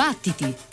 Battiti!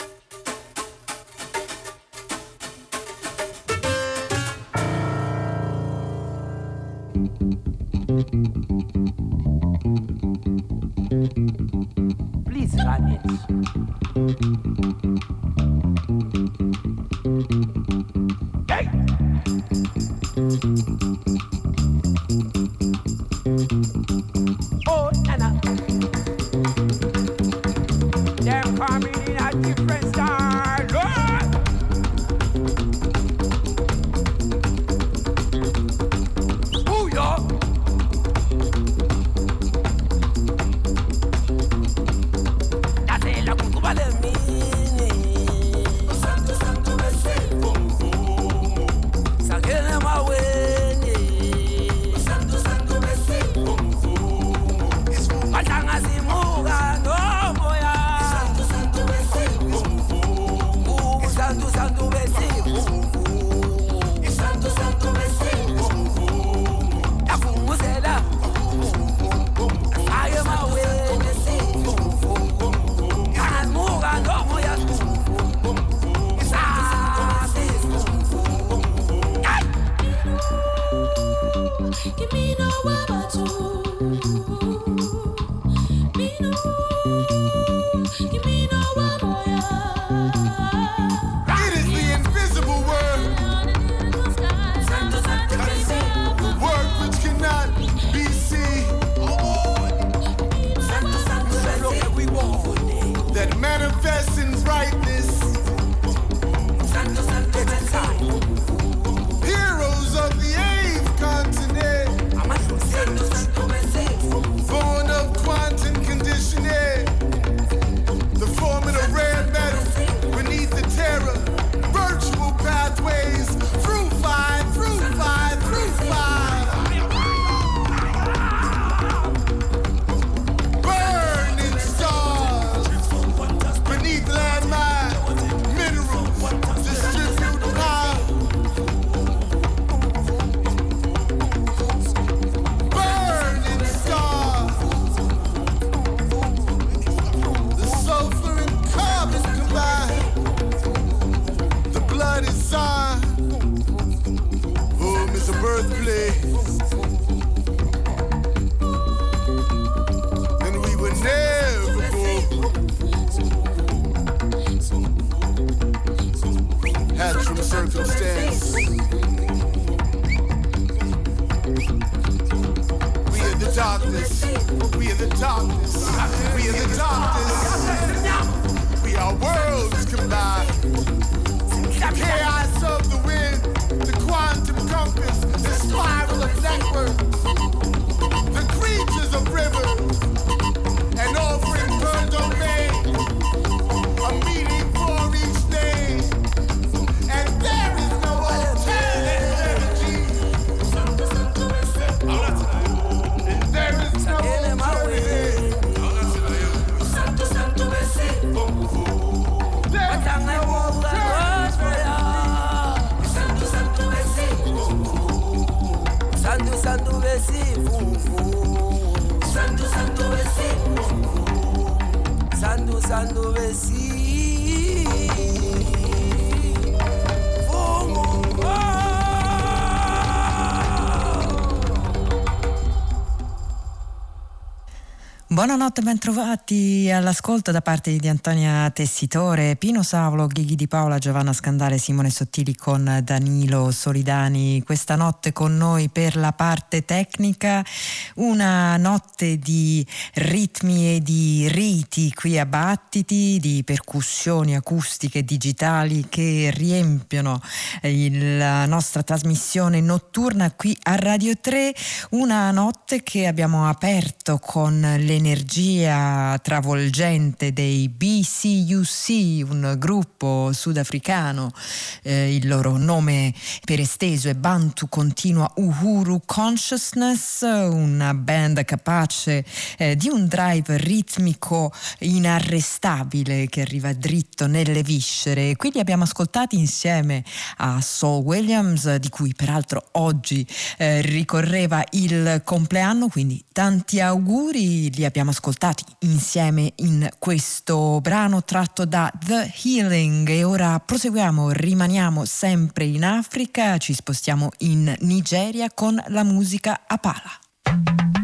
Buonanotte, bentrovati all'ascolto da parte di Antonia Tessitore, Pino Savolo, Ghighi di Paola, Giovanna Scandale, Simone Sottili con Danilo Solidani. Questa notte con noi per la parte tecnica, una notte di ritmi e di riti qui a Battiti, di percussioni acustiche digitali che riempiono il- la nostra trasmissione notturna qui a Radio 3. Una notte che abbiamo aperto con l'energia travolgente dei BCUC, un gruppo sudafricano, eh, il loro nome per esteso è Bantu Continua Uhuru Consciousness, una band capace eh, di un drive ritmico inarrestabile che arriva dritto nelle viscere. Qui li abbiamo ascoltati insieme a Saul Williams, di cui peraltro oggi eh, ricorreva il compleanno, quindi tanti auguri, li abbiamo abbiamo ascoltati insieme in questo brano tratto da The Healing e ora proseguiamo, rimaniamo sempre in Africa, ci spostiamo in Nigeria con la musica Apala.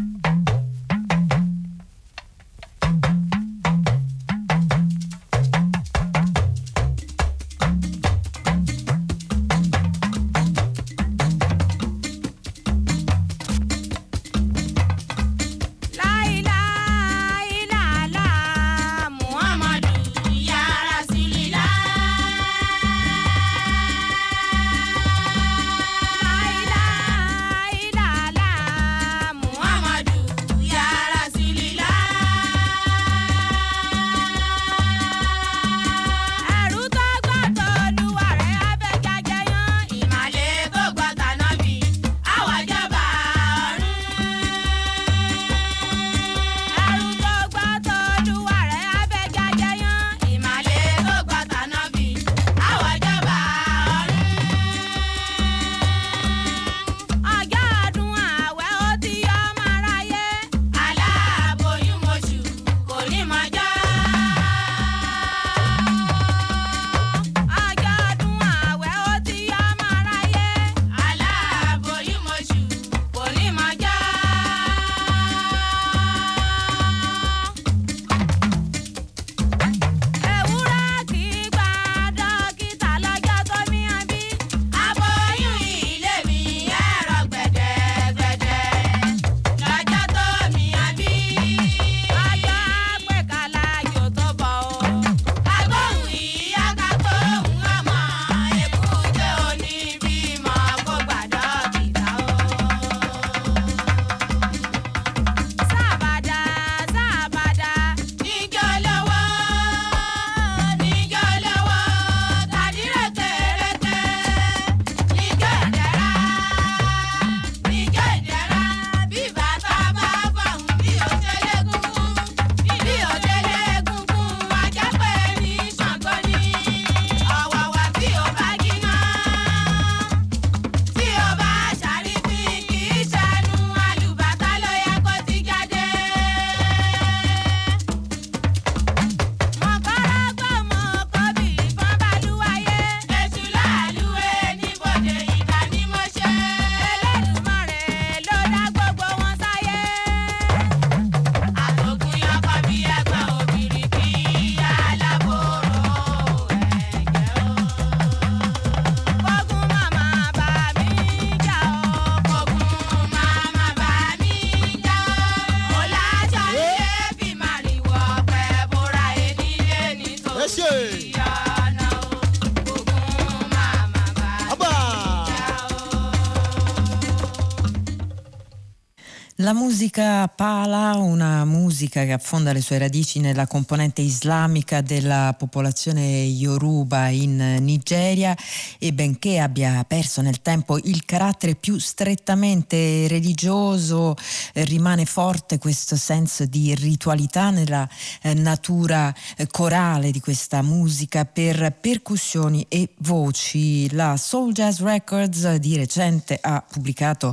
Musica pala, una musica che affonda le sue radici nella componente islamica della popolazione yoruba in Nigeria e benché abbia perso nel tempo il carattere più strettamente religioso, eh, rimane forte questo senso di ritualità nella eh, natura eh, corale di questa musica per percussioni e voci. La Soul Jazz Records di recente ha pubblicato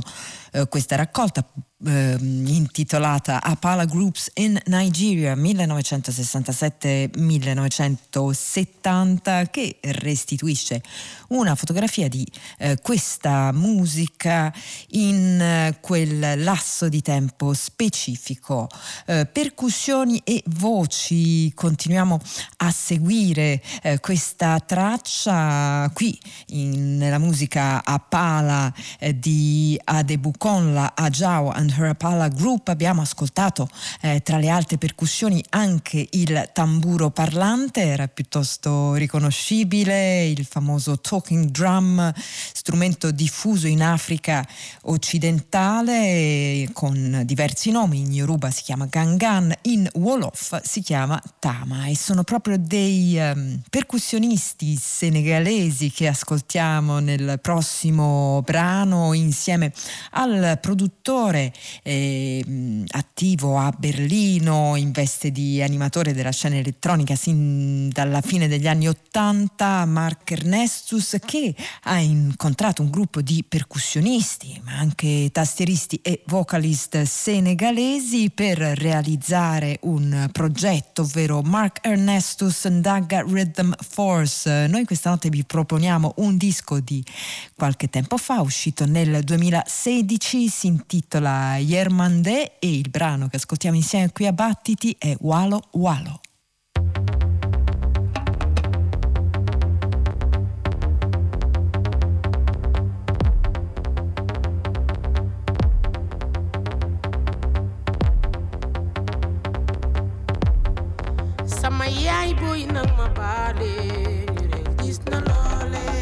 questa raccolta eh, intitolata Apala Groups in Nigeria 1967-1970 che restituisce una fotografia di eh, questa musica in eh, quel lasso di tempo specifico. Eh, percussioni e voci, continuiamo a seguire eh, questa traccia qui in, nella musica Apala eh, di Adebukonla Ajao and her Apala Group. Abbiamo ascoltato eh, tra le altre percussioni anche il tamburo parlante, era piuttosto riconoscibile, il famoso talking drum, strumento diffuso in Africa occidentale con diversi nomi, in Yoruba si chiama Gangan, in Wolof si chiama Tama. E sono proprio dei um, percussionisti senegalesi che ascoltiamo nel prossimo brano insieme al produttore eh, attivo a Berlino in veste di animatore della scena elettronica sin dalla fine degli anni Ottanta, Mark Ernestus che ha incontrato un gruppo di percussionisti ma anche tastieristi e vocalist senegalesi per realizzare un progetto, ovvero Mark Ernestus Ndaga Rhythm Force. Noi questa notte vi proponiamo un disco di qualche tempo fa, uscito nel 2016, si intitola Yermande e il brano che ascoltiamo insieme qui a Battiti è Walo Walo. sama booy nag ma baale na loole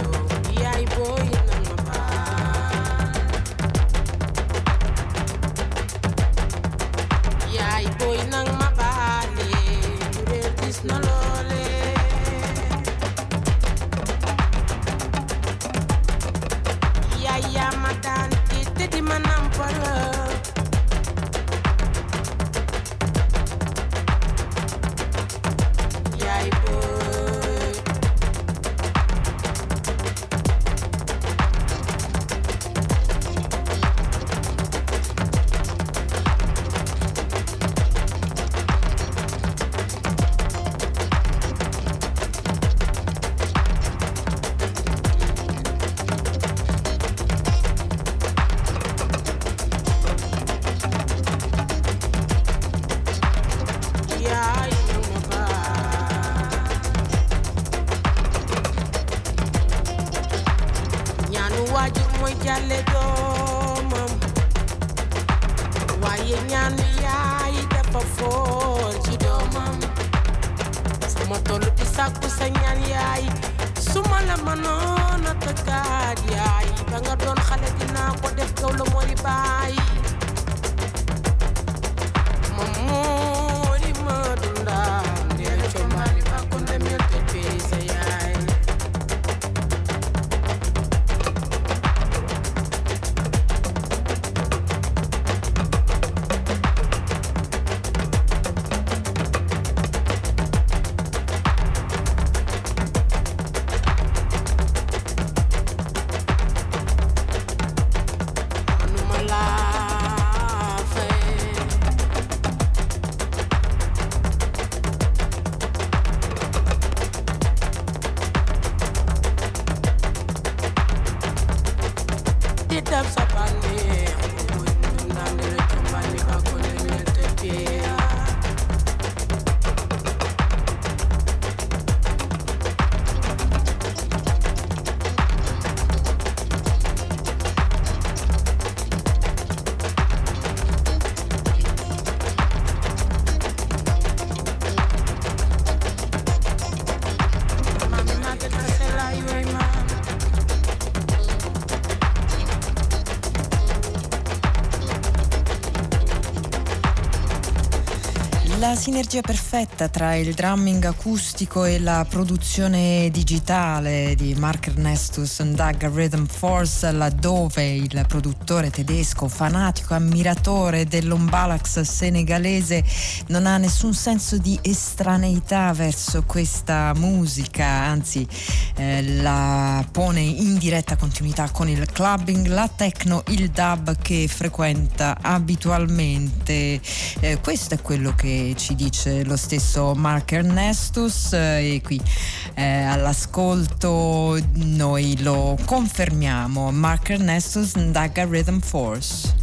te di ma nampal sinergia perfetta tra il drumming acustico e la produzione digitale di Mark Ernestus Ndaga Rhythm Force, laddove il produttore tedesco, fanatico ammiratore dell'ombalax senegalese, non ha nessun senso di estraneità verso questa musica, anzi eh, la pone in diretta continuità con il clubbing, la techno, il dub che frequenta abitualmente. Eh, questo è quello che ci dice lo stesso Mark Ernestus eh, e qui eh, all'ascolto noi lo confermiamo. Mark Ernestus Ndaga Rhythm Force.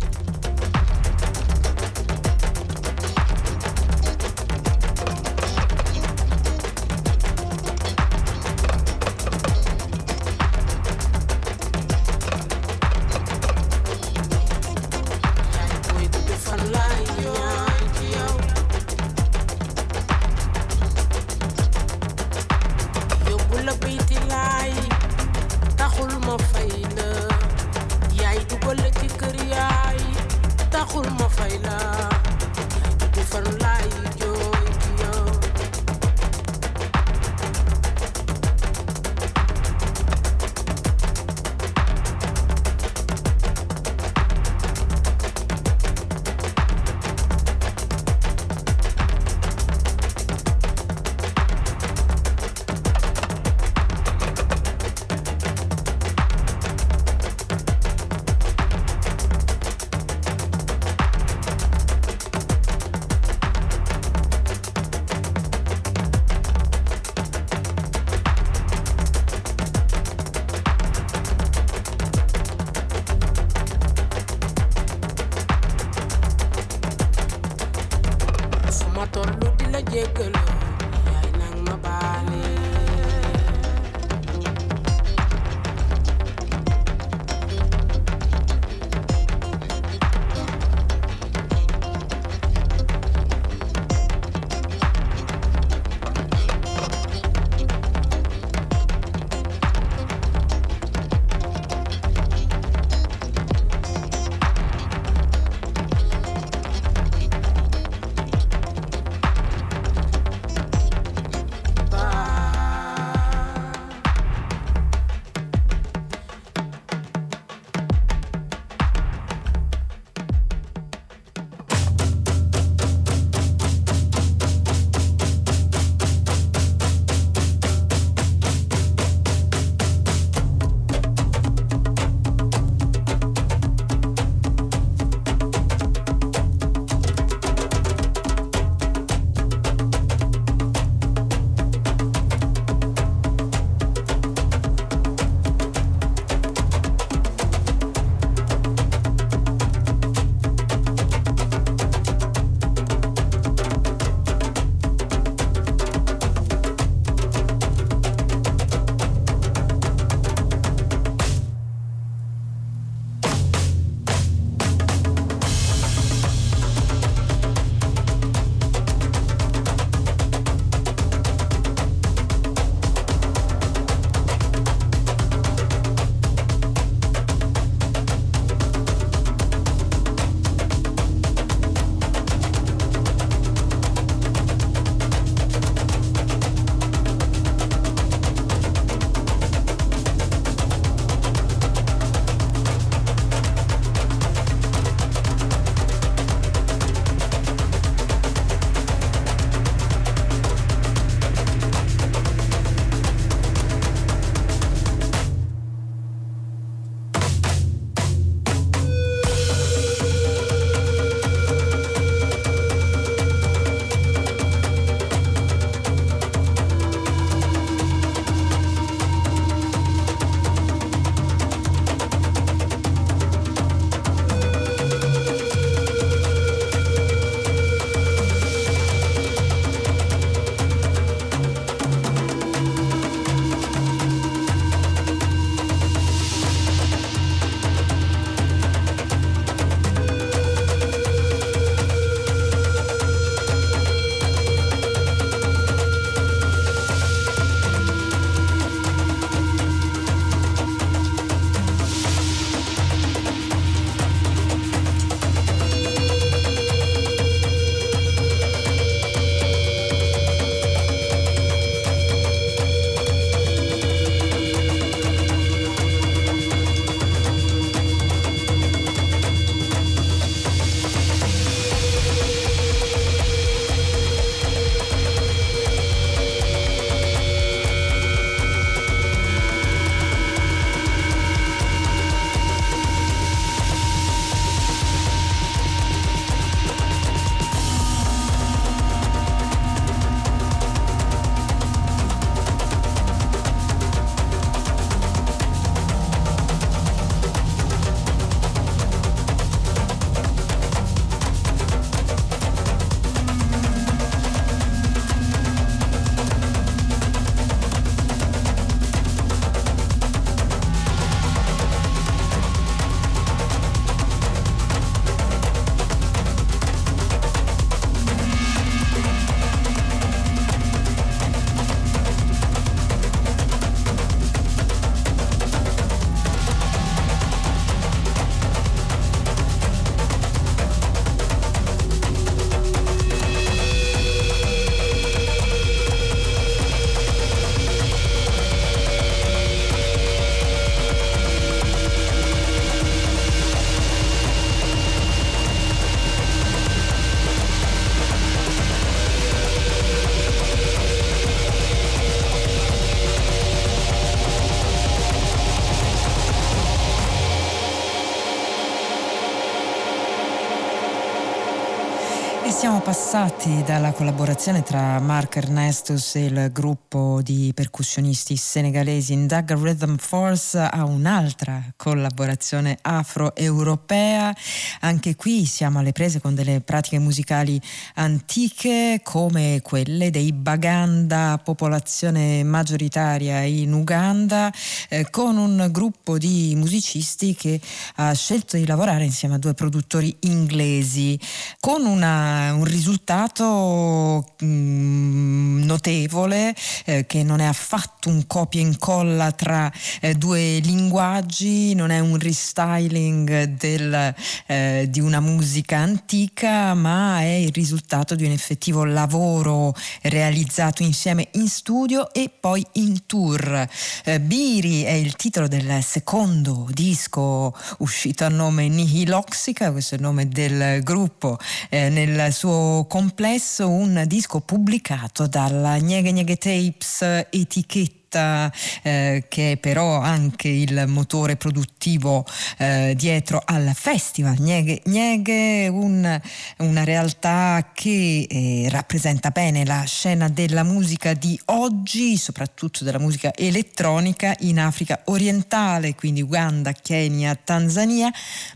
Siamo passati dalla collaborazione tra Mark Ernestus e il gruppo di percussionisti senegalesi Indaga Rhythm Force a un'altra collaborazione afro-europea. Anche qui siamo alle prese con delle pratiche musicali antiche come quelle dei Baganda, popolazione maggioritaria in Uganda, eh, con un gruppo di musicisti che ha scelto di lavorare insieme a due produttori inglesi con una un risultato mh, mm, notevole eh, che non è affatto un copia e incolla tra eh, due linguaggi, non è un restyling del, eh, di una musica antica, ma è il risultato di un effettivo lavoro realizzato insieme in studio e poi in tour. Eh, Biri è il titolo del secondo disco uscito a nome Nihiloxica, questo è il nome del gruppo eh, nel suo complesso un disco pubblicato dalla Nieghe Nieghe Tapes etichetta eh, che è però anche il motore produttivo eh, dietro al festival Nieghe, Nieghe un, una realtà che eh, rappresenta bene la scena della musica di oggi, soprattutto della musica elettronica in Africa orientale, quindi Uganda, Kenya, Tanzania,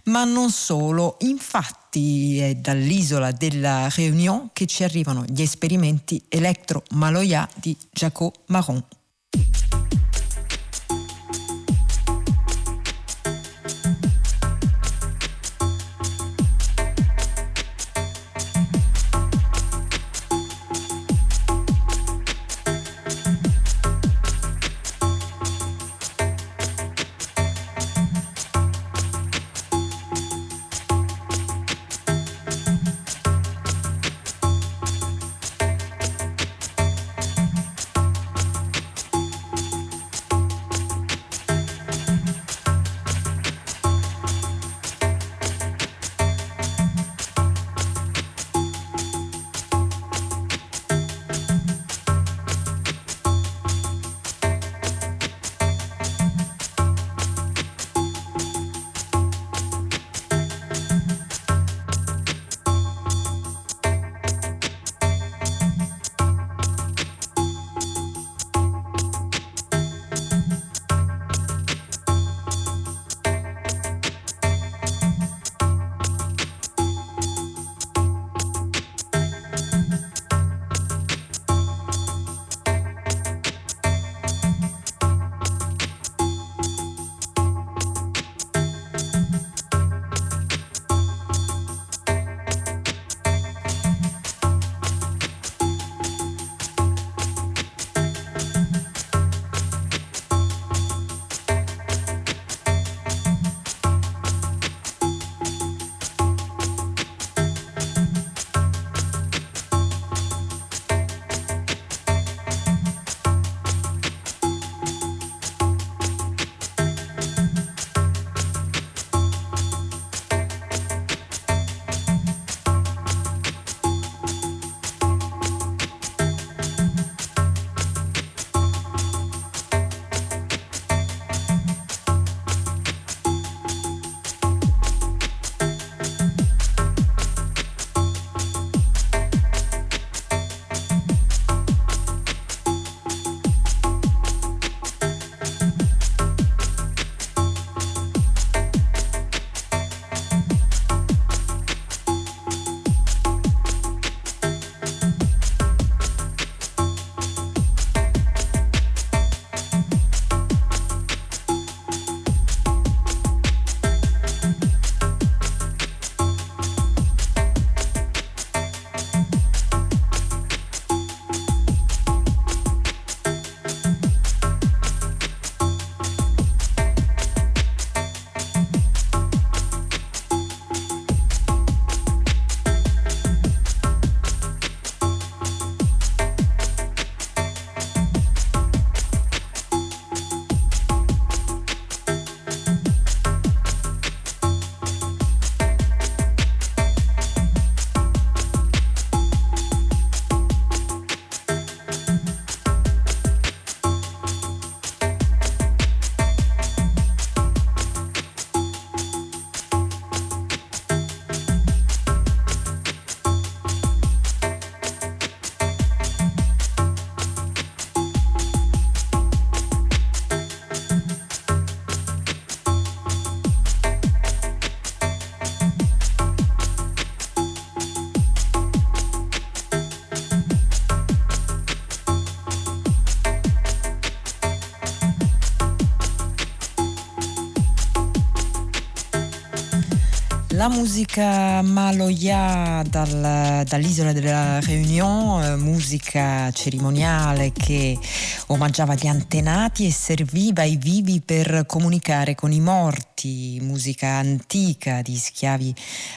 ma non solo. Infatti è dall'isola della Réunion che ci arrivano gli esperimenti Electro Maloya di Jaco Marron. Thank you. La musica Maloya dal, dall'isola della Réunion, eh, musica cerimoniale che omaggiava gli antenati e serviva ai vivi per comunicare con i morti, musica antica di schiavi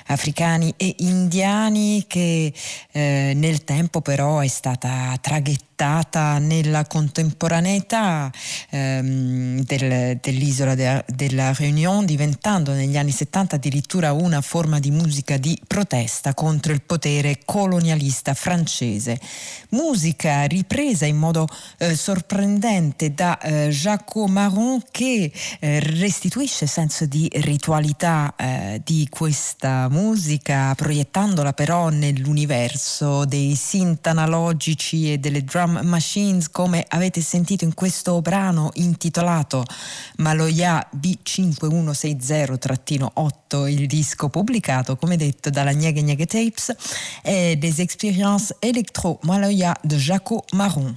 africani e indiani che eh, nel tempo però è stata traghettata nella contemporaneità ehm, del, dell'isola de, della Réunion, diventando negli anni 70 addirittura un una forma di musica di protesta contro il potere colonialista francese. Musica ripresa in modo eh, sorprendente da eh, Jacques Marron che eh, restituisce senso di ritualità eh, di questa musica, proiettandola però nell'universo dei synth analogici e delle drum machines, come avete sentito in questo brano intitolato Maloya B5160-8, il disco pubblicato, come detto, dalla Nieghe Nieghe Tapes e des expériences électro-maloya de Jaco Marron.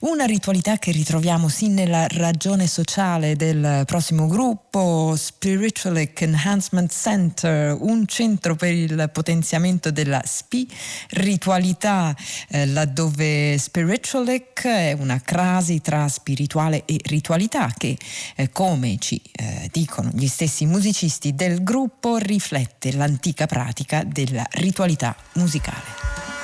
Una ritualità che ritroviamo sì nella ragione sociale del prossimo gruppo, Spiritualic Enhancement Center, un centro per il potenziamento della spiritualità, eh, laddove Spiritualic è una crasi tra spirituale e ritualità che, eh, come ci eh, dicono gli stessi musicisti del gruppo, riflette l'antica pratica della ritualità musicale.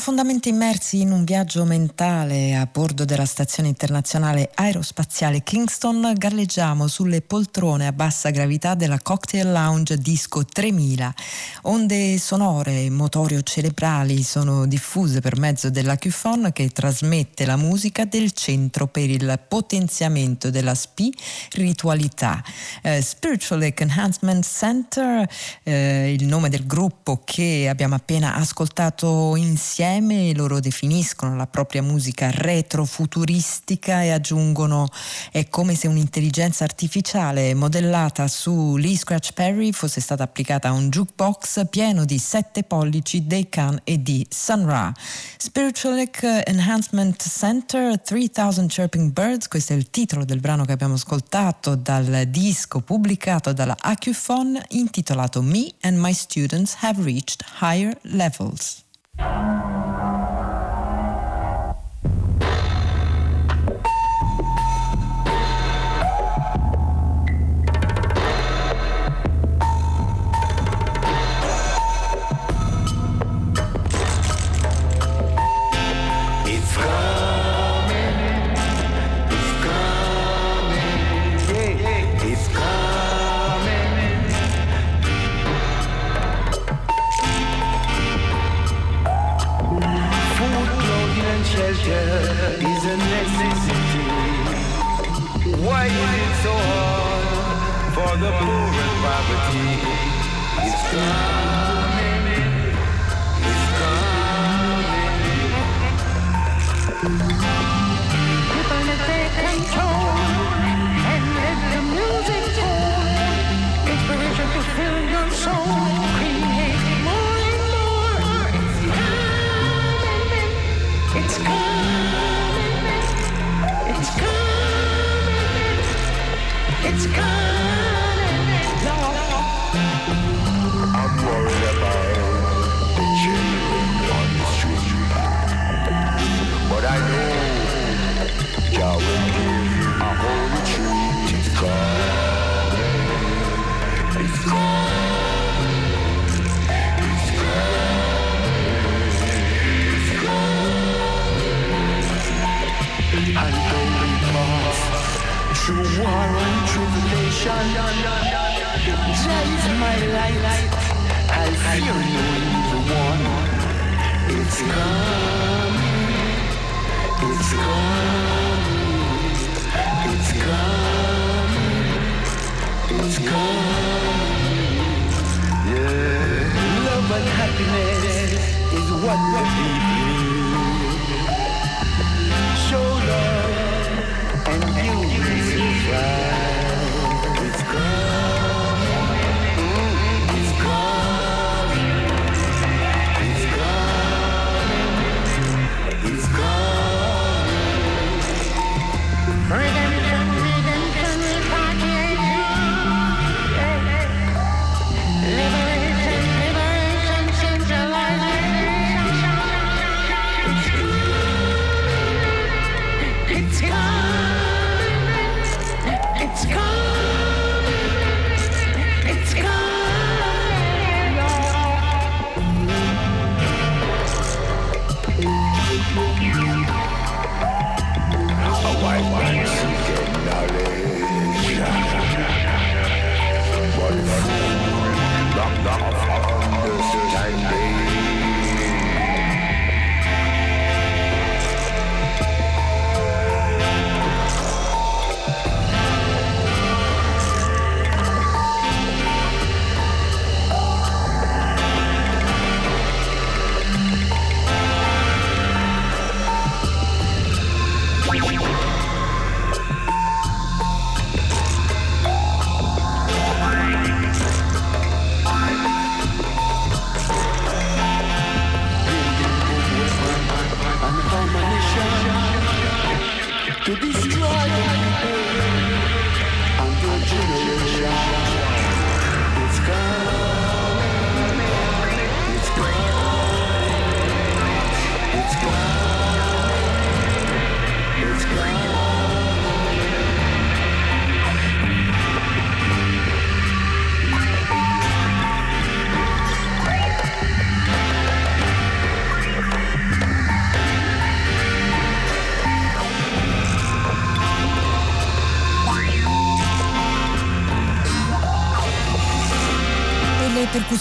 Profondamente immersi in un viaggio mentale a bordo della stazione internazionale aerospaziale Kingston, galleggiamo sulle poltrone a bassa gravità della Cocktail Lounge Disco 3000. Onde sonore e motorio cerebrali sono diffuse per mezzo della QFON che trasmette la musica del Centro per il potenziamento della spiritualità. Eh, Spiritualic Enhancement Center, eh, il nome del gruppo che abbiamo appena ascoltato insieme insieme loro definiscono la propria musica retrofuturistica e aggiungono è come se un'intelligenza artificiale modellata su Lee Scratch Perry fosse stata applicata a un jukebox pieno di sette pollici dei Khan e di Sun Ra. Spiritualic Enhancement Center 3000 Chirping Birds, questo è il titolo del brano che abbiamo ascoltato dal disco pubblicato dalla Acufon intitolato Me and My Students Have Reached Higher Levels. Thank you. It's coming. to war and tribulation. Drive my light, I'll fear no evil one. It's coming, it's coming, it's coming, it's coming. Yeah. Love and happiness is what we need.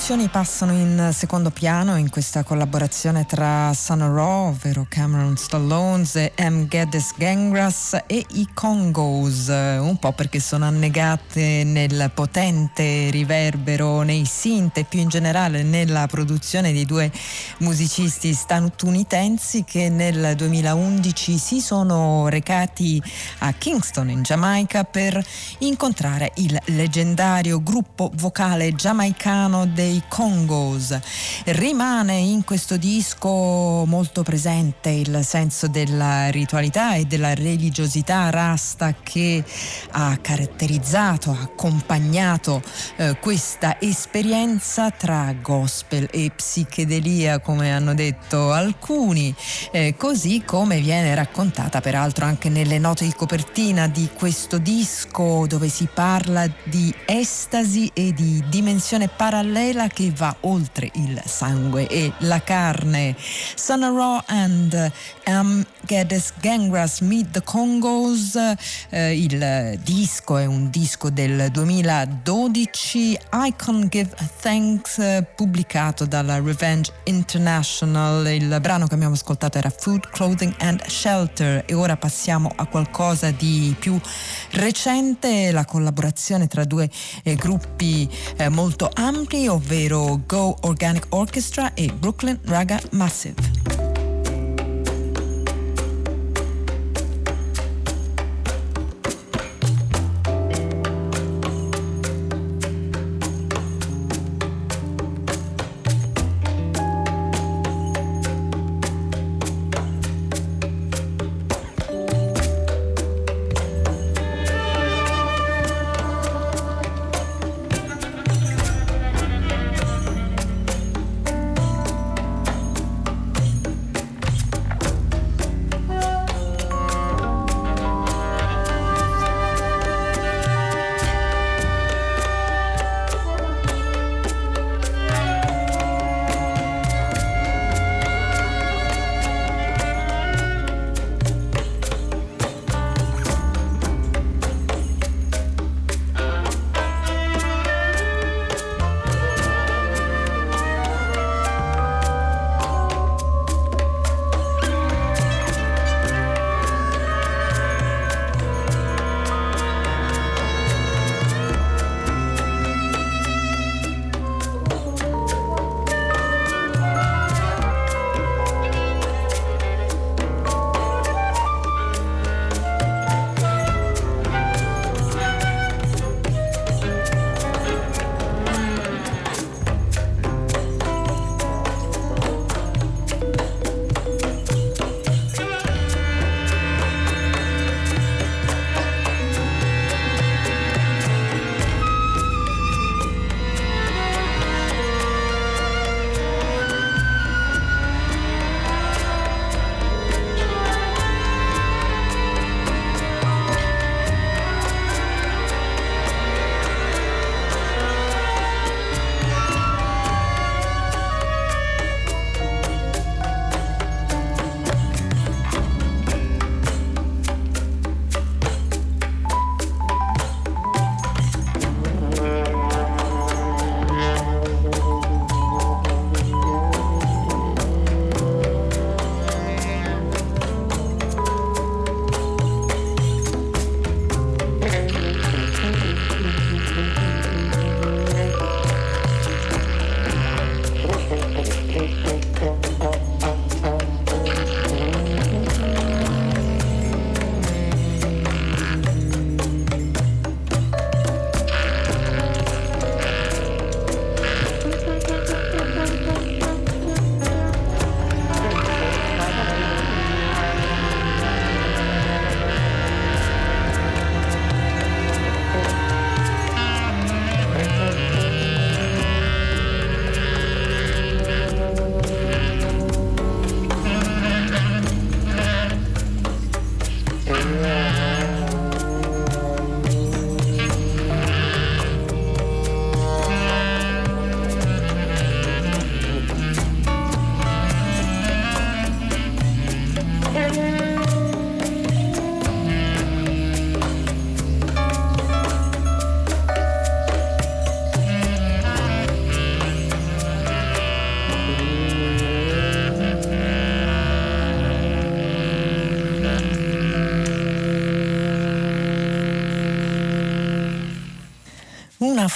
Percussioni passano in secondo piano in questa collaborazione tra Sun Ra, ovvero Cameron Stallones, M. Geddes Gangras e i Congos, un po' perché sono annegate nel potente riverbero nei synth e più in generale nella produzione di due musicisti statunitensi che nel 2011 si sono recati a Kingston in Giamaica per incontrare il leggendario gruppo vocale giamaicano dei Congos. Rimane in questo disco molto presente il senso della ritualità e della religiosità rasta che ha caratterizzato, accompagnato eh, questa esperienza tra gospel e psichedelia, come hanno detto alcuni, eh, così come viene raccontata peraltro anche nelle note di copertina di questo disco dove si parla di estasi e di dimensione parallela che va oltre il sangue e la carne. Sana Raw and um, Geddes Gangras Meet the Congos, eh, il disco è un disco del 2012, Icon Give Thanks, pubblicato dalla Revenge International. Il brano che abbiamo ascoltato era Food, Clothing and Shelter e ora passiamo a qualcosa di più recente, la collaborazione tra due eh, gruppi eh, molto ampi, ovvero Go Organic Orchestra e Brooklyn Raga Massive.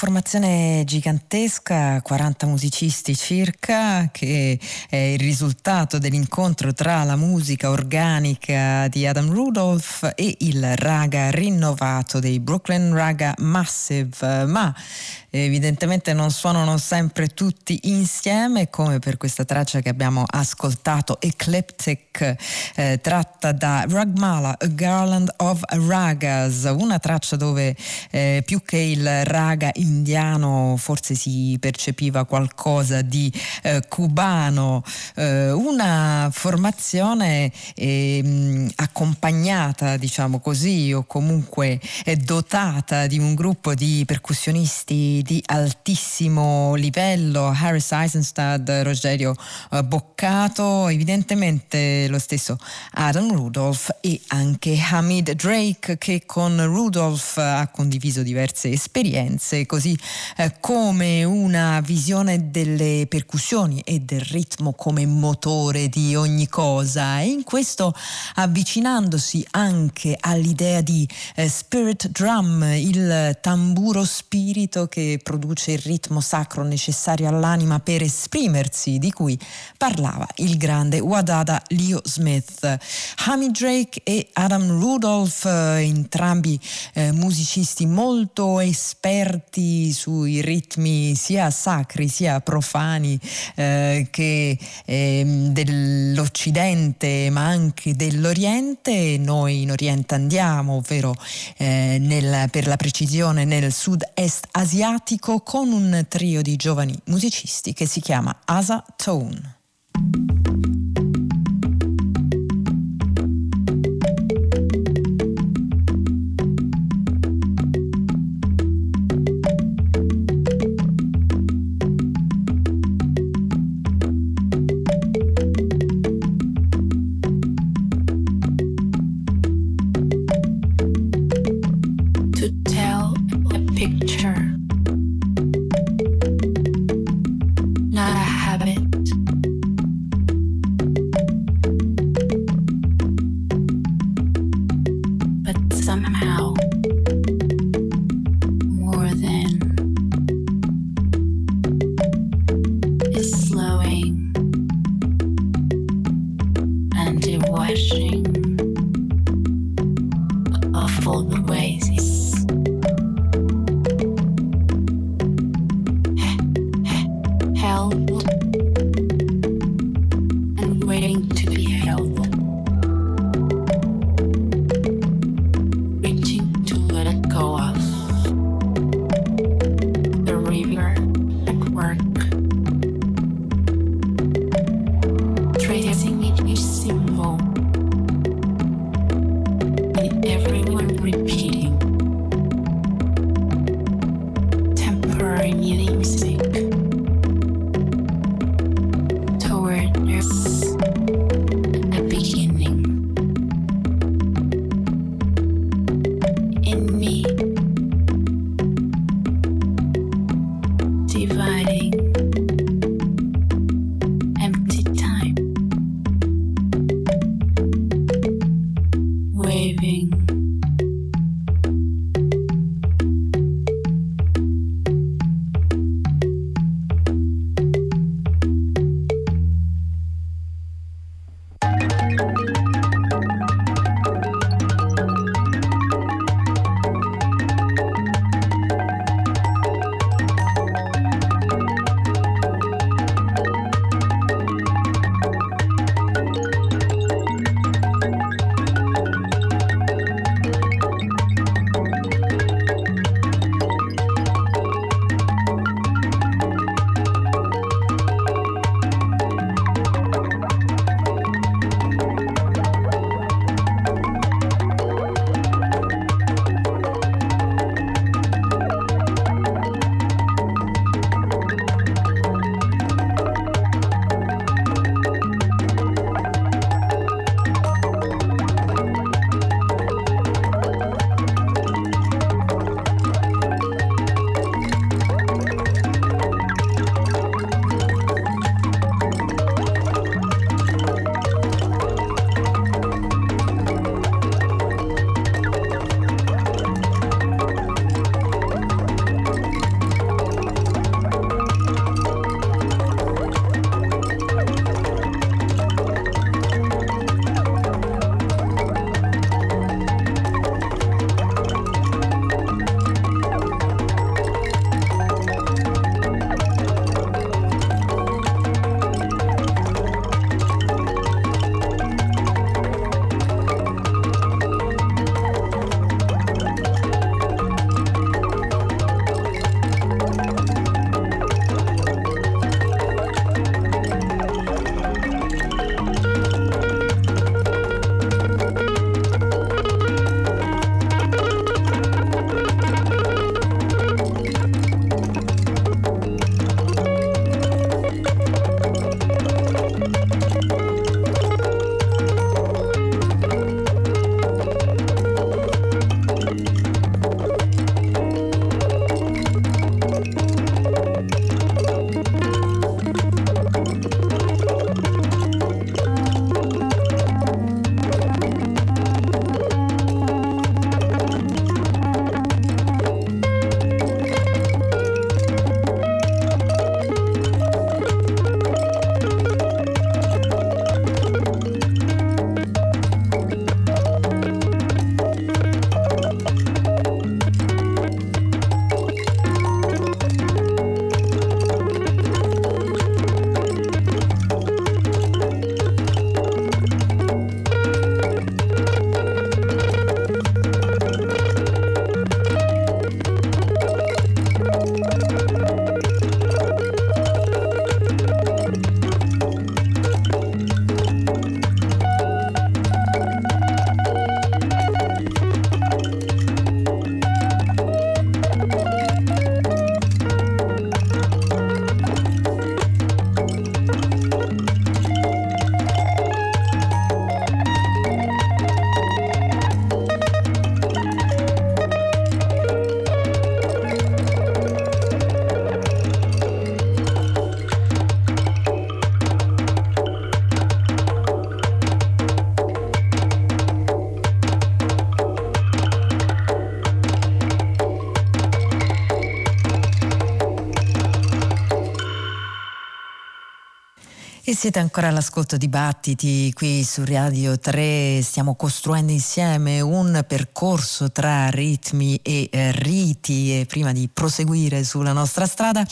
Formazione gigantesca, 40 musicisti circa, che è il risultato dell'incontro tra la musica organica di Adam Rudolph e il raga rinnovato dei Brooklyn Raga Massive, ma evidentemente non suonano sempre tutti insieme, come per questa traccia che abbiamo ascoltato, Eclectic, eh, tratta da Ragmala, A Garland of Ragas, una traccia dove eh, più che il raga indiano forse si percepiva qualcosa di eh, cubano, eh, una formazione ehm, accompagnata, diciamo così, o comunque eh, dotata di un gruppo di percussionisti di altissimo livello, Harris Eisenstadt, Rogerio eh, Boccato, evidentemente lo stesso Adam Rudolph e anche Hamid Drake che con Rudolph ha condiviso diverse esperienze, così eh, come una visione delle percussioni e del ritmo come motore di ogni cosa. E in questo avvicinandosi anche all'idea di eh, spirit drum, il tamburo spirito che produce il ritmo sacro necessario all'anima per esprimersi, di cui parlava il grande Wadada Leo Smith. Hamid Drake e Adam Rudolph, eh, entrambi eh, musicisti molto esperti sui ritmi sia sacri sia profani eh, che ehm, dell'Occidente ma anche dell'Oriente. Noi in Oriente andiamo, ovvero eh, nel, per la precisione nel sud-est asiatico simpatico con un trio di giovani musicisti che si chiama Asa Tone. Siete ancora all'ascolto di Battiti qui su Radio 3, stiamo costruendo insieme un percorso tra ritmi e eh, riti. E prima di proseguire sulla nostra strada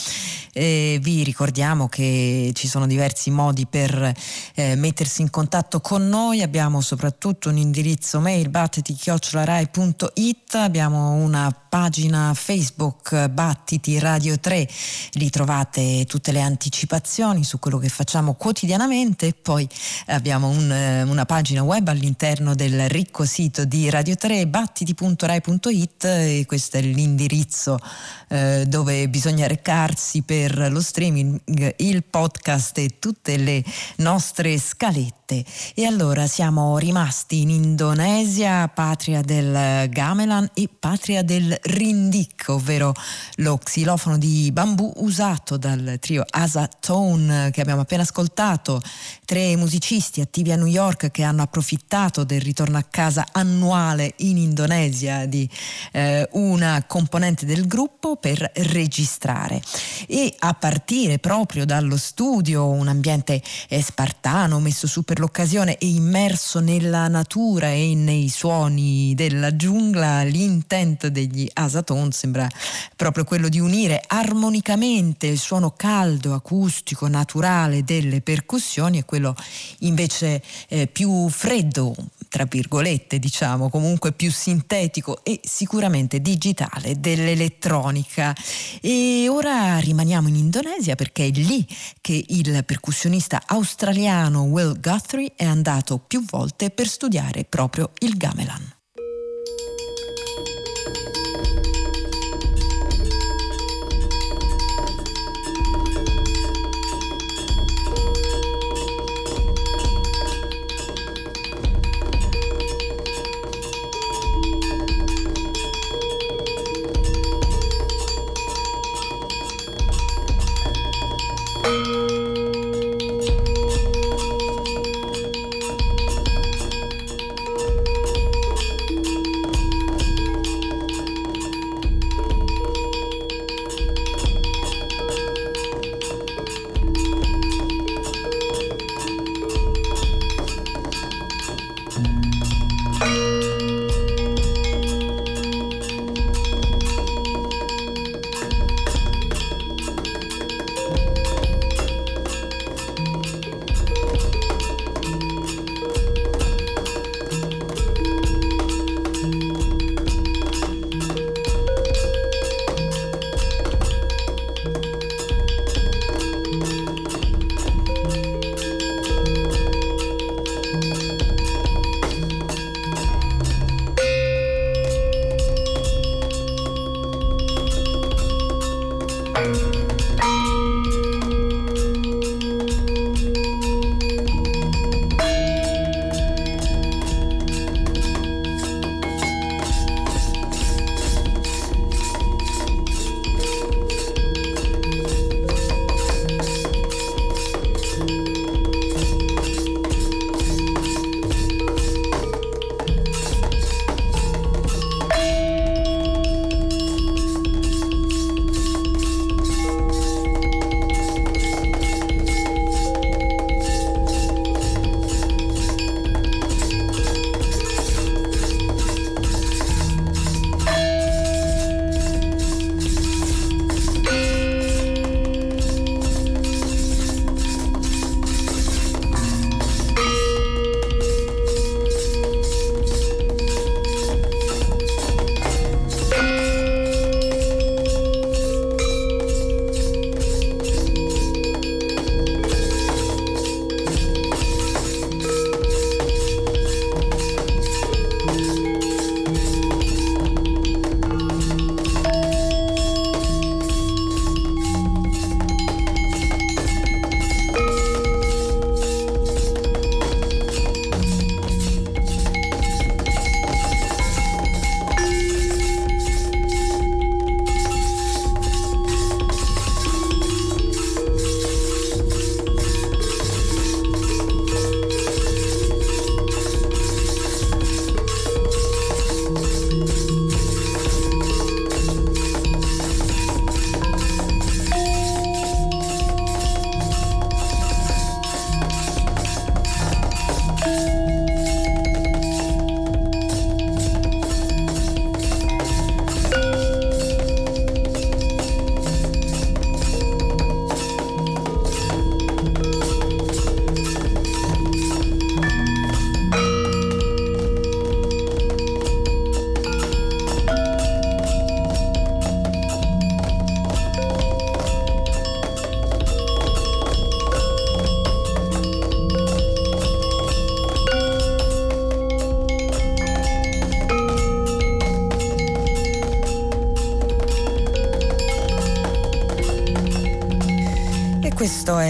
eh, vi ricordiamo che ci sono diversi modi per eh, mettersi in contatto con noi, abbiamo soprattutto un indirizzo mail battiti-rai.it, abbiamo una pagina Facebook Battiti Radio 3, lì trovate tutte le anticipazioni su quello che facciamo quotidianamente. E poi abbiamo un, eh, una pagina web all'interno del ricco sito di Radio 3 battiti.rai.it e questo è l'indirizzo eh, dove bisogna recarsi per lo streaming, il podcast e tutte le nostre scalette. E allora siamo rimasti in Indonesia, patria del gamelan e patria del rindik, ovvero lo xilofono di bambù usato dal trio Asa Tone che abbiamo appena ascoltato, tre musicisti attivi a New York che hanno approfittato del ritorno a casa annuale in Indonesia di eh, una componente del gruppo per registrare. E a partire proprio dallo studio, un ambiente eh, spartano messo su per l'occasione e immerso nella natura e nei suoni della giungla, l'intento degli Asaton sembra proprio quello di unire armonicamente il suono caldo, acustico, naturale delle percussioni e quello invece eh, più freddo, tra virgolette diciamo, comunque più sintetico e sicuramente digitale dell'elettronica. E ora rimaniamo in Indonesia perché è lì che il percussionista australiano Will Guthrie è andato più volte per studiare proprio il gamelan.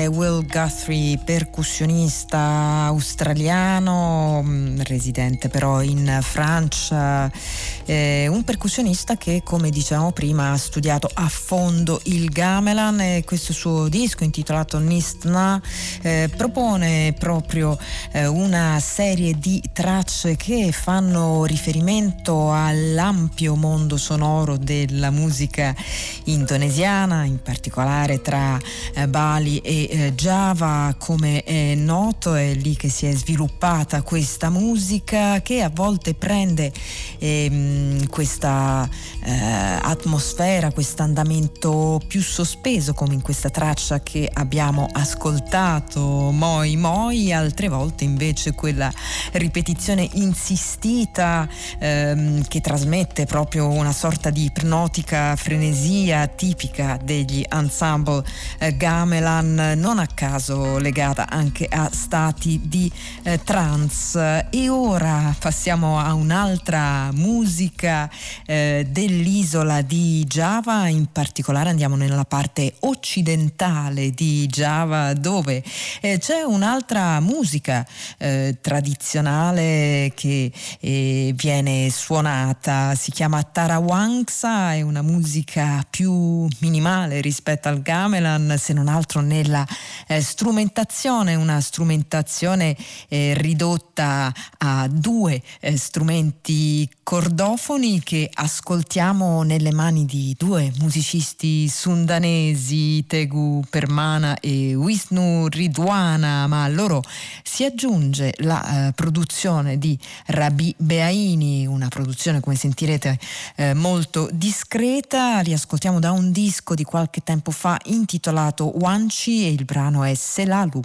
Will Guthrie, percussionista australiano, mm, residente però in Francia, eh, un percussionista che come dicevamo prima ha studiato a fondo il gamelan e questo suo disco intitolato Nistna eh, propone proprio eh, una serie di tracce che fanno riferimento all'ampio mondo sonoro della musica indonesiana, in particolare tra eh, Bali e eh, Java, come è noto, è lì che si è sviluppata questa musica che a volte prende ehm, questa eh, atmosfera, questo andamento più sospeso, come in questa traccia che abbiamo ascoltato, Moi Moi, altre volte invece quella ripetizione insistita ehm, che trasmette proprio una sorta di ipnotica frenesia tipica degli ensemble eh, Gamelan non a caso legata anche a stati di eh, trance. E ora passiamo a un'altra musica eh, dell'isola di Java in particolare andiamo nella parte occidentale di Java dove eh, c'è un'altra musica eh, tradizionale che eh, viene suonata. Si chiama Tarawangsa è una musica più minimale rispetto al gamelan se non altro nella eh, strumentazione, una strumentazione eh, ridotta a due eh, strumenti cordofoni che ascoltiamo nelle mani di due musicisti sundanesi, Tegu Permana e Wisnu Ridwana, ma a loro si aggiunge la eh, produzione di Rabi Beaini, una produzione come sentirete eh, molto discreta, li ascoltiamo da un disco di qualche tempo fa intitolato Banshee e il brano è Selalu.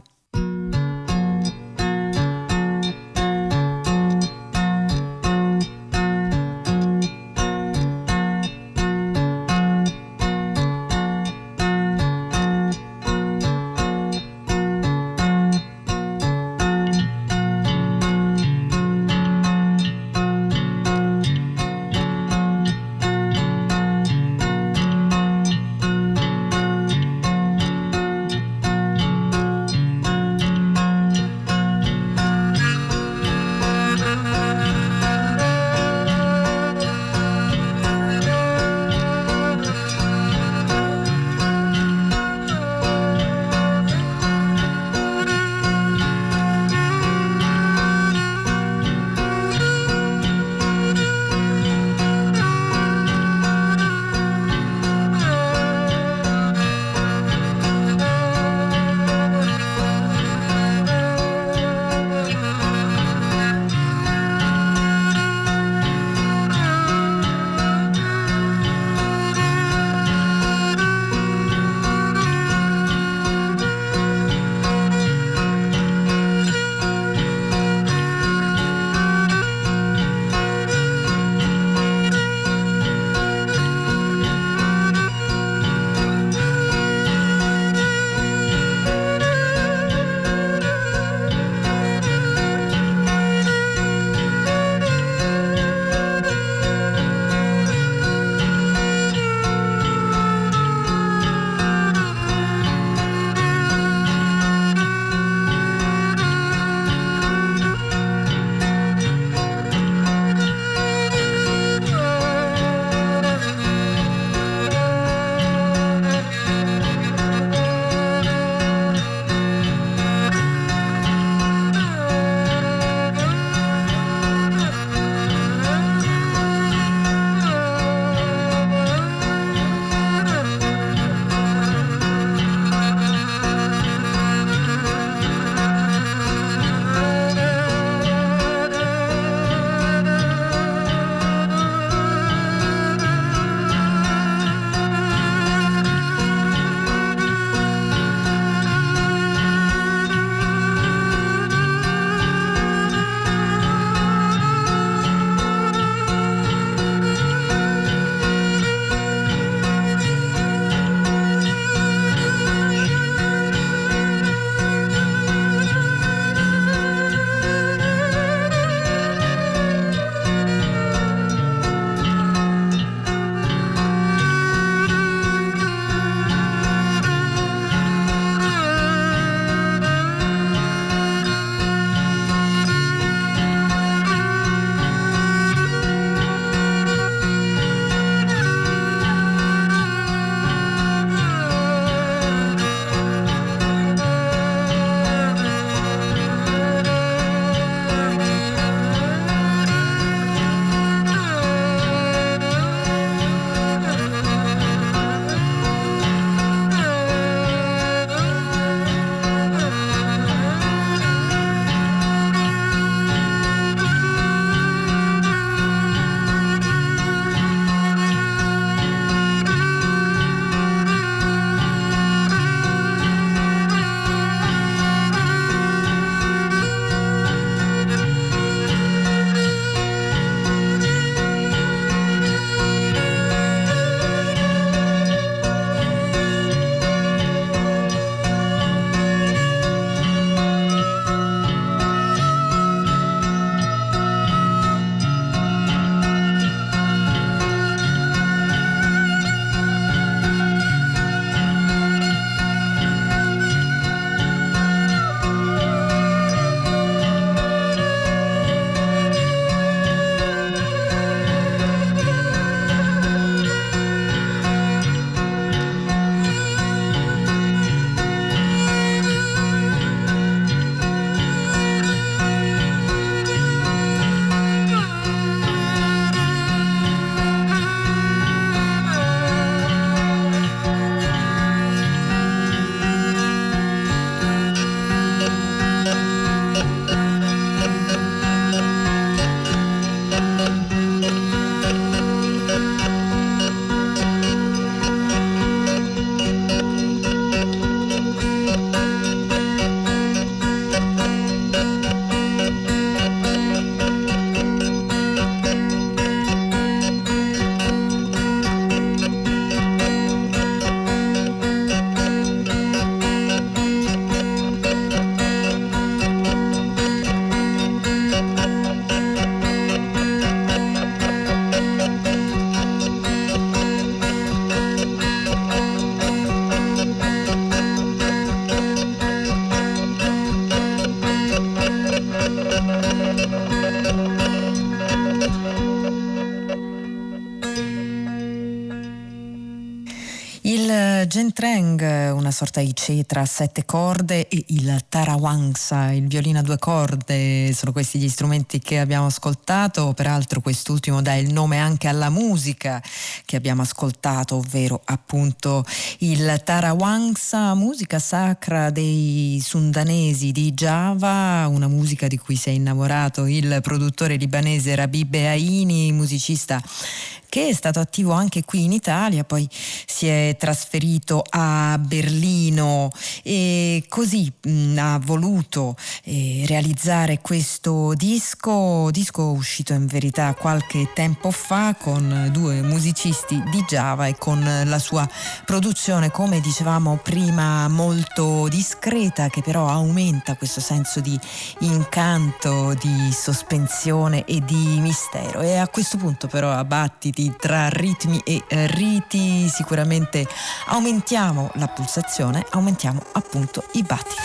Sorta di cetra a sette corde e il tarawangsa, il violino a due corde, sono questi gli strumenti che abbiamo ascoltato, peraltro quest'ultimo dà il nome anche alla musica che abbiamo ascoltato, ovvero appunto il tarawangsa, musica sacra dei sundanesi di Java, una musica di cui si è innamorato il produttore libanese Rabi Beaini, musicista che è stato attivo anche qui in Italia, poi si è trasferito a Berlino e così mh, ha voluto eh, realizzare questo disco, disco uscito in verità qualche tempo fa con due musicisti di Java e con la sua produzione, come dicevamo prima, molto discreta che però aumenta questo senso di incanto, di sospensione e di mistero. E a questo punto però a tra ritmi e eh, riti sicuramente aumentiamo la pulsazione, aumentiamo appunto i battiti.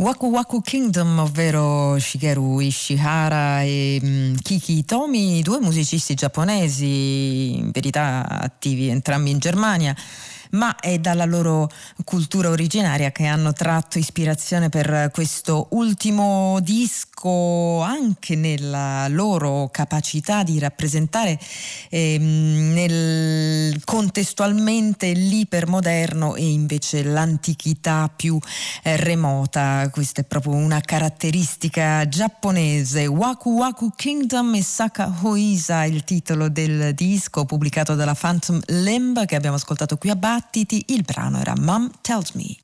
Waku Waku Kingdom, ovvero Shigeru Ishihara e um, Kiki Tomi, due musicisti giapponesi, in verità attivi entrambi in Germania, ma è dalla loro cultura originaria che hanno tratto ispirazione per questo ultimo disco, anche nella loro capacità di rappresentare ehm, nel, contestualmente l'ipermoderno e invece l'antichità più eh, remota. Questa è proprio una caratteristica giapponese. Waku Waku Kingdom e Saka Hoisa, il titolo del disco pubblicato dalla Phantom Limb che abbiamo ascoltato qui a Battiti. Il brano era Mom Tells Me.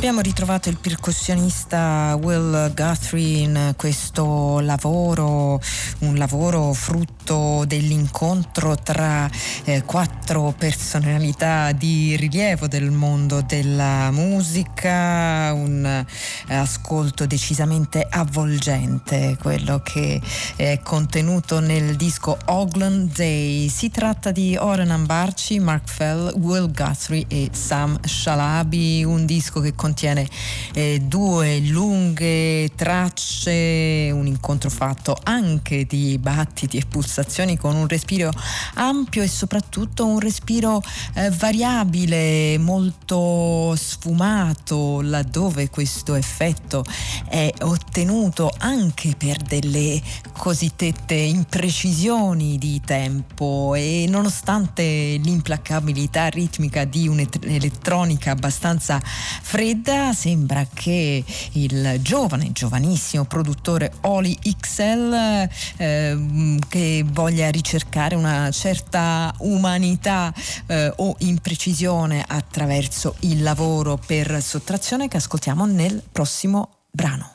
Abbiamo ritrovato il percussionista Will Guthrie in questo lavoro, un lavoro frutto dell'incontro tra eh, quattro personalità di rilievo del mondo della musica, un eh, ascolto decisamente avvolgente, quello che è contenuto nel disco Ogland Day. Si tratta di Oren Ambarci, Mark Fell, Will Guthrie e Sam Shalabi, un disco che contiene eh, due lunghe tracce, un incontro fatto anche di battiti e pulsazioni con un respiro ampio e soprattutto un respiro eh, variabile, molto sfumato, laddove questo effetto è ottenuto anche per delle cosiddette imprecisioni di tempo. E nonostante l'implacabilità ritmica di un'elettronica abbastanza fredda, sembra che il giovane, giovanissimo produttore Oli XL eh, che voglia ricercare una certa umanità eh, o imprecisione attraverso il lavoro per sottrazione che ascoltiamo nel prossimo brano.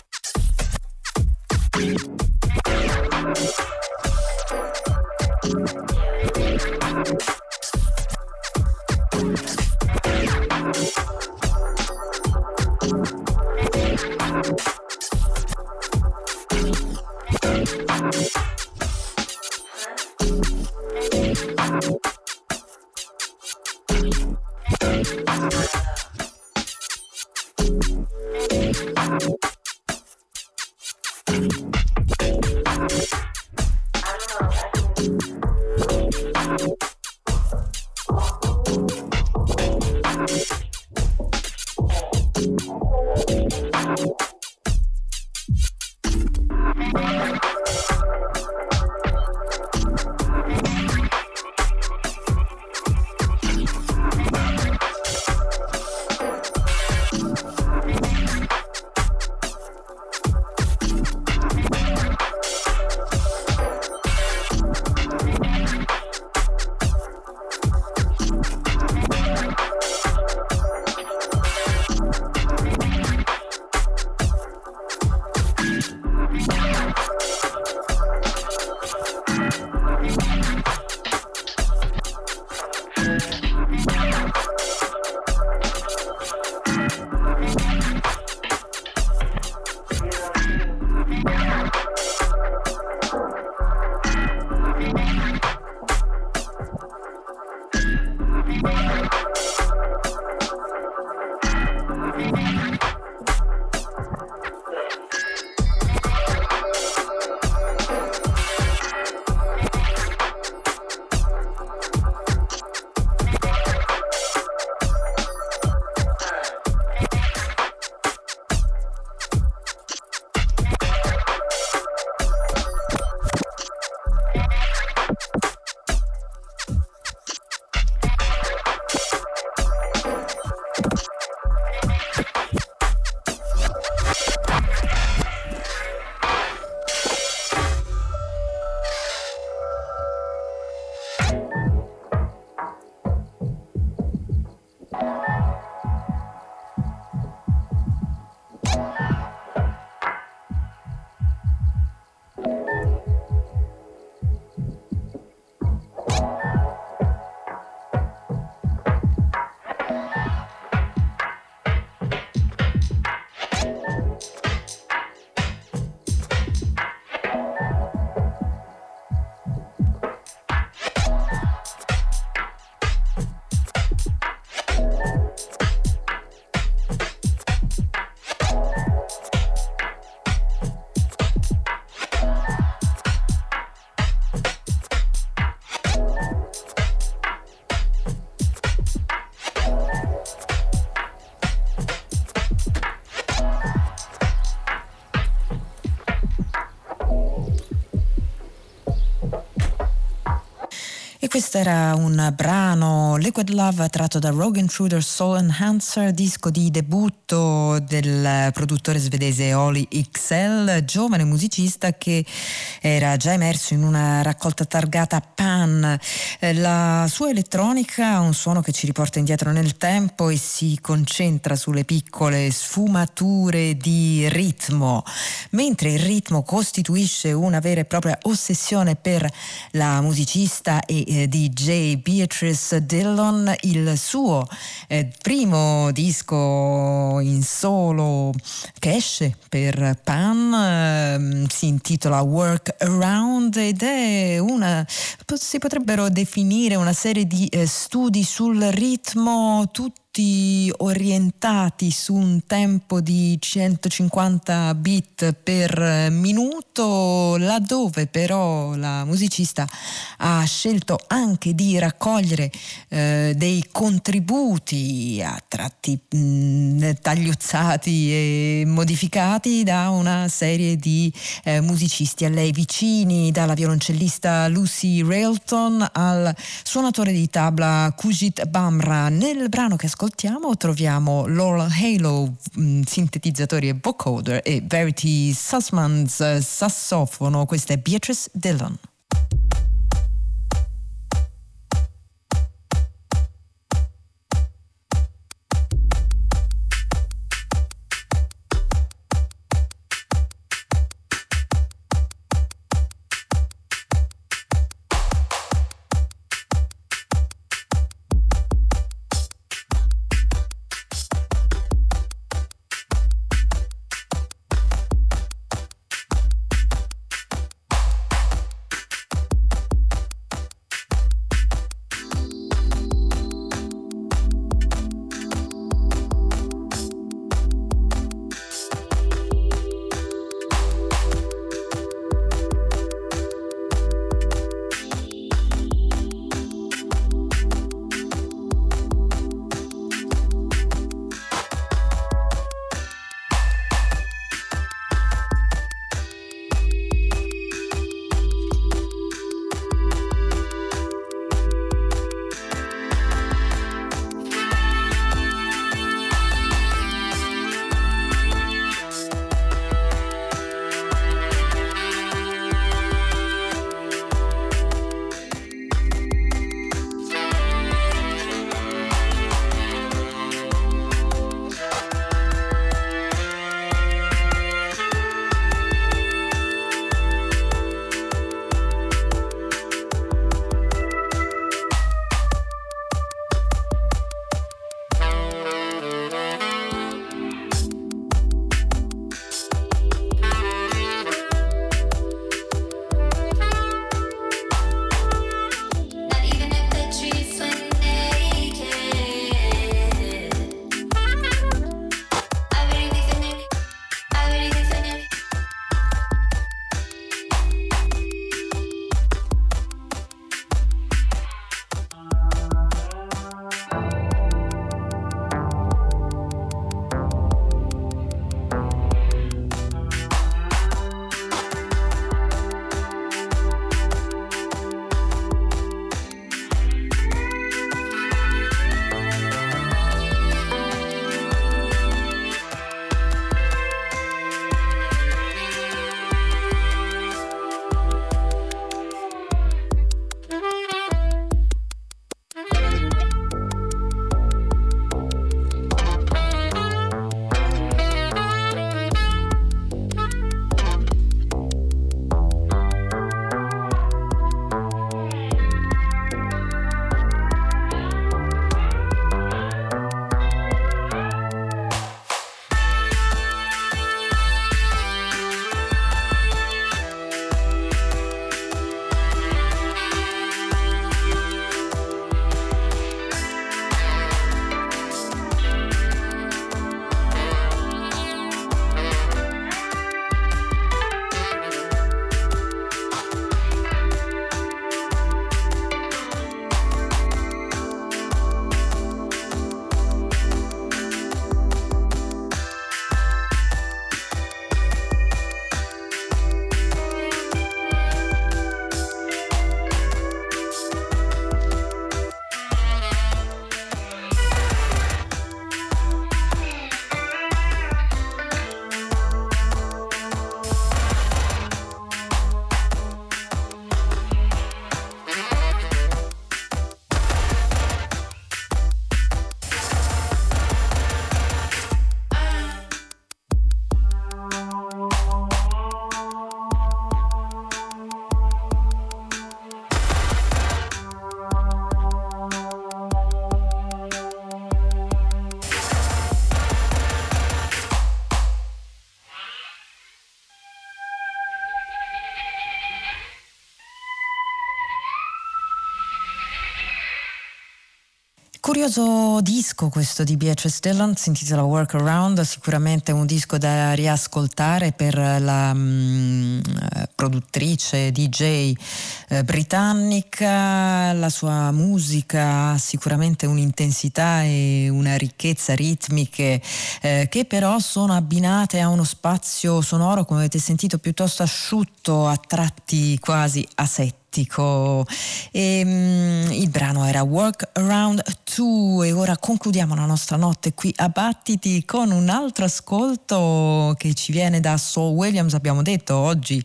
Questo era un brano Liquid Love tratto da Rogue Intruder Soul Enhancer, disco di debutto del produttore svedese Oli XL, giovane musicista che era già emerso in una raccolta targata Pan. La sua elettronica ha un suono che ci riporta indietro nel tempo e si concentra sulle piccole sfumature di ritmo, mentre il ritmo costituisce una vera e propria ossessione per la musicista e eh, DJ Beatrice Dillon, il suo eh, primo disco in solo che esce per Pan, eh, si intitola Work Around ed è una, si potrebbero definire una serie di eh, studi sul ritmo tutti tutti orientati su un tempo di 150 bit per minuto, laddove però la musicista ha scelto anche di raccogliere eh, dei contributi a tratti mh, tagliuzzati e modificati da una serie di eh, musicisti a lei vicini, dalla violoncellista Lucy Railton al suonatore di tabla Kujit Bamra. Nel brano che ascoltiamo ascoltiamo troviamo Laurel Halo, mh, mm, sintetizzatori e vocoder e Verity Sussmans, sassofono. Questa è Beatrice Dillon. Curioso disco questo di Beatrice Dillon, si intitola Workaround, sicuramente un disco da riascoltare per la mh, produttrice DJ eh, britannica, la sua musica ha sicuramente un'intensità e una ricchezza ritmiche eh, che però sono abbinate a uno spazio sonoro, come avete sentito, piuttosto asciutto, a tratti quasi asettico eclettico. E, um, il brano era Work Around 2 e ora concludiamo la nostra notte qui a Battiti con un altro ascolto che ci viene da Saul Williams, abbiamo detto oggi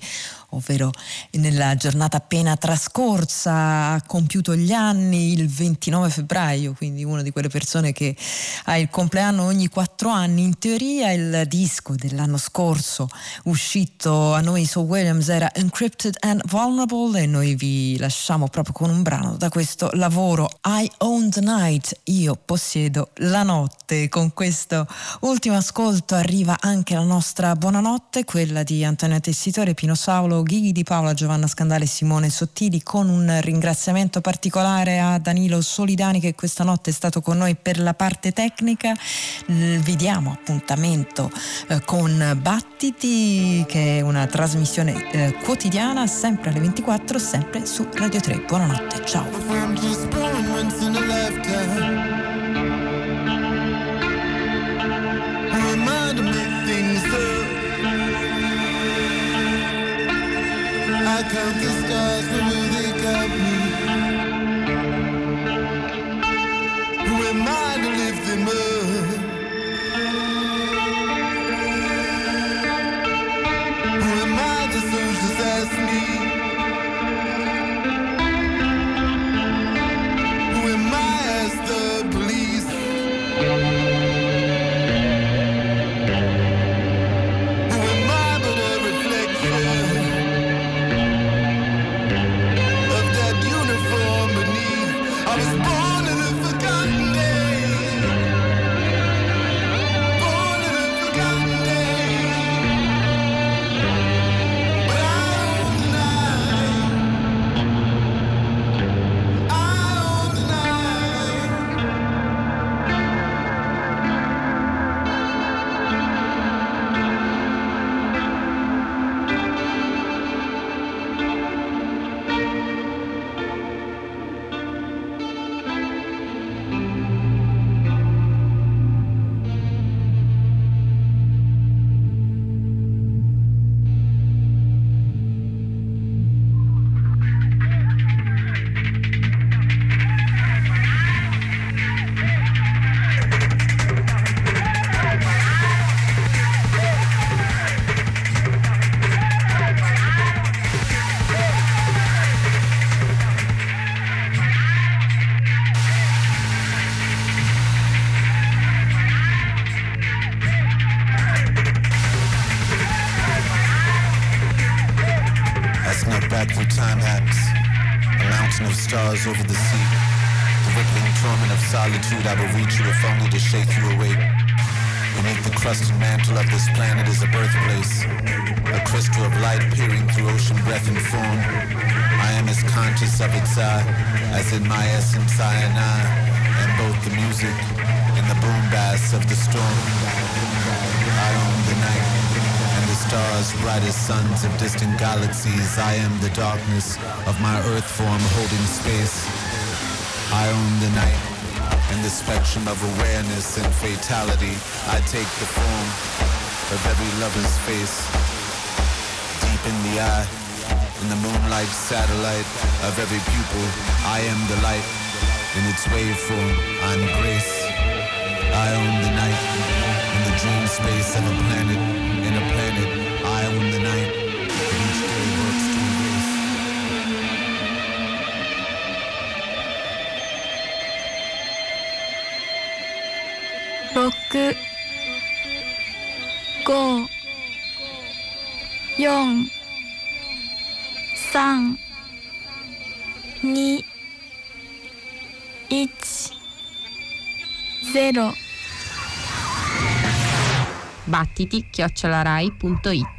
ovvero nella giornata appena trascorsa, ha compiuto gli anni il 29 febbraio, quindi una di quelle persone che ha il compleanno ogni quattro anni. In teoria il disco dell'anno scorso uscito a noi su Williams era Encrypted and Vulnerable e noi vi lasciamo proprio con un brano da questo lavoro I Own the Night, io possiedo la notte. Con questo ultimo ascolto arriva anche la nostra buonanotte, quella di Antonio Tessitore, Pino Saulo, Ghighi di Paola, Giovanna Scandale e Simone Sottili con un ringraziamento particolare a Danilo Solidani che questa notte è stato con noi per la parte tecnica. Vi diamo appuntamento eh, con Battiti che è una trasmissione eh, quotidiana sempre alle 24 sempre su Radio 3. Buonanotte, ciao. Who am I to lift them up? As in my essence I and both the music and the boom bass of the storm. I own the night and the stars, bright as suns of distant galaxies. I am the darkness of my earth form holding space. I own the night and the spectrum of awareness and fatality. I take the form of every lover's face. Deep in the eye, in the moonlight satellite of every pupil, I am the light. In its waveform, I'm grace. I own the night in the dream space of a planet. In a planet, I own the night. 三二一ゼロ battiti chiocciolarai.it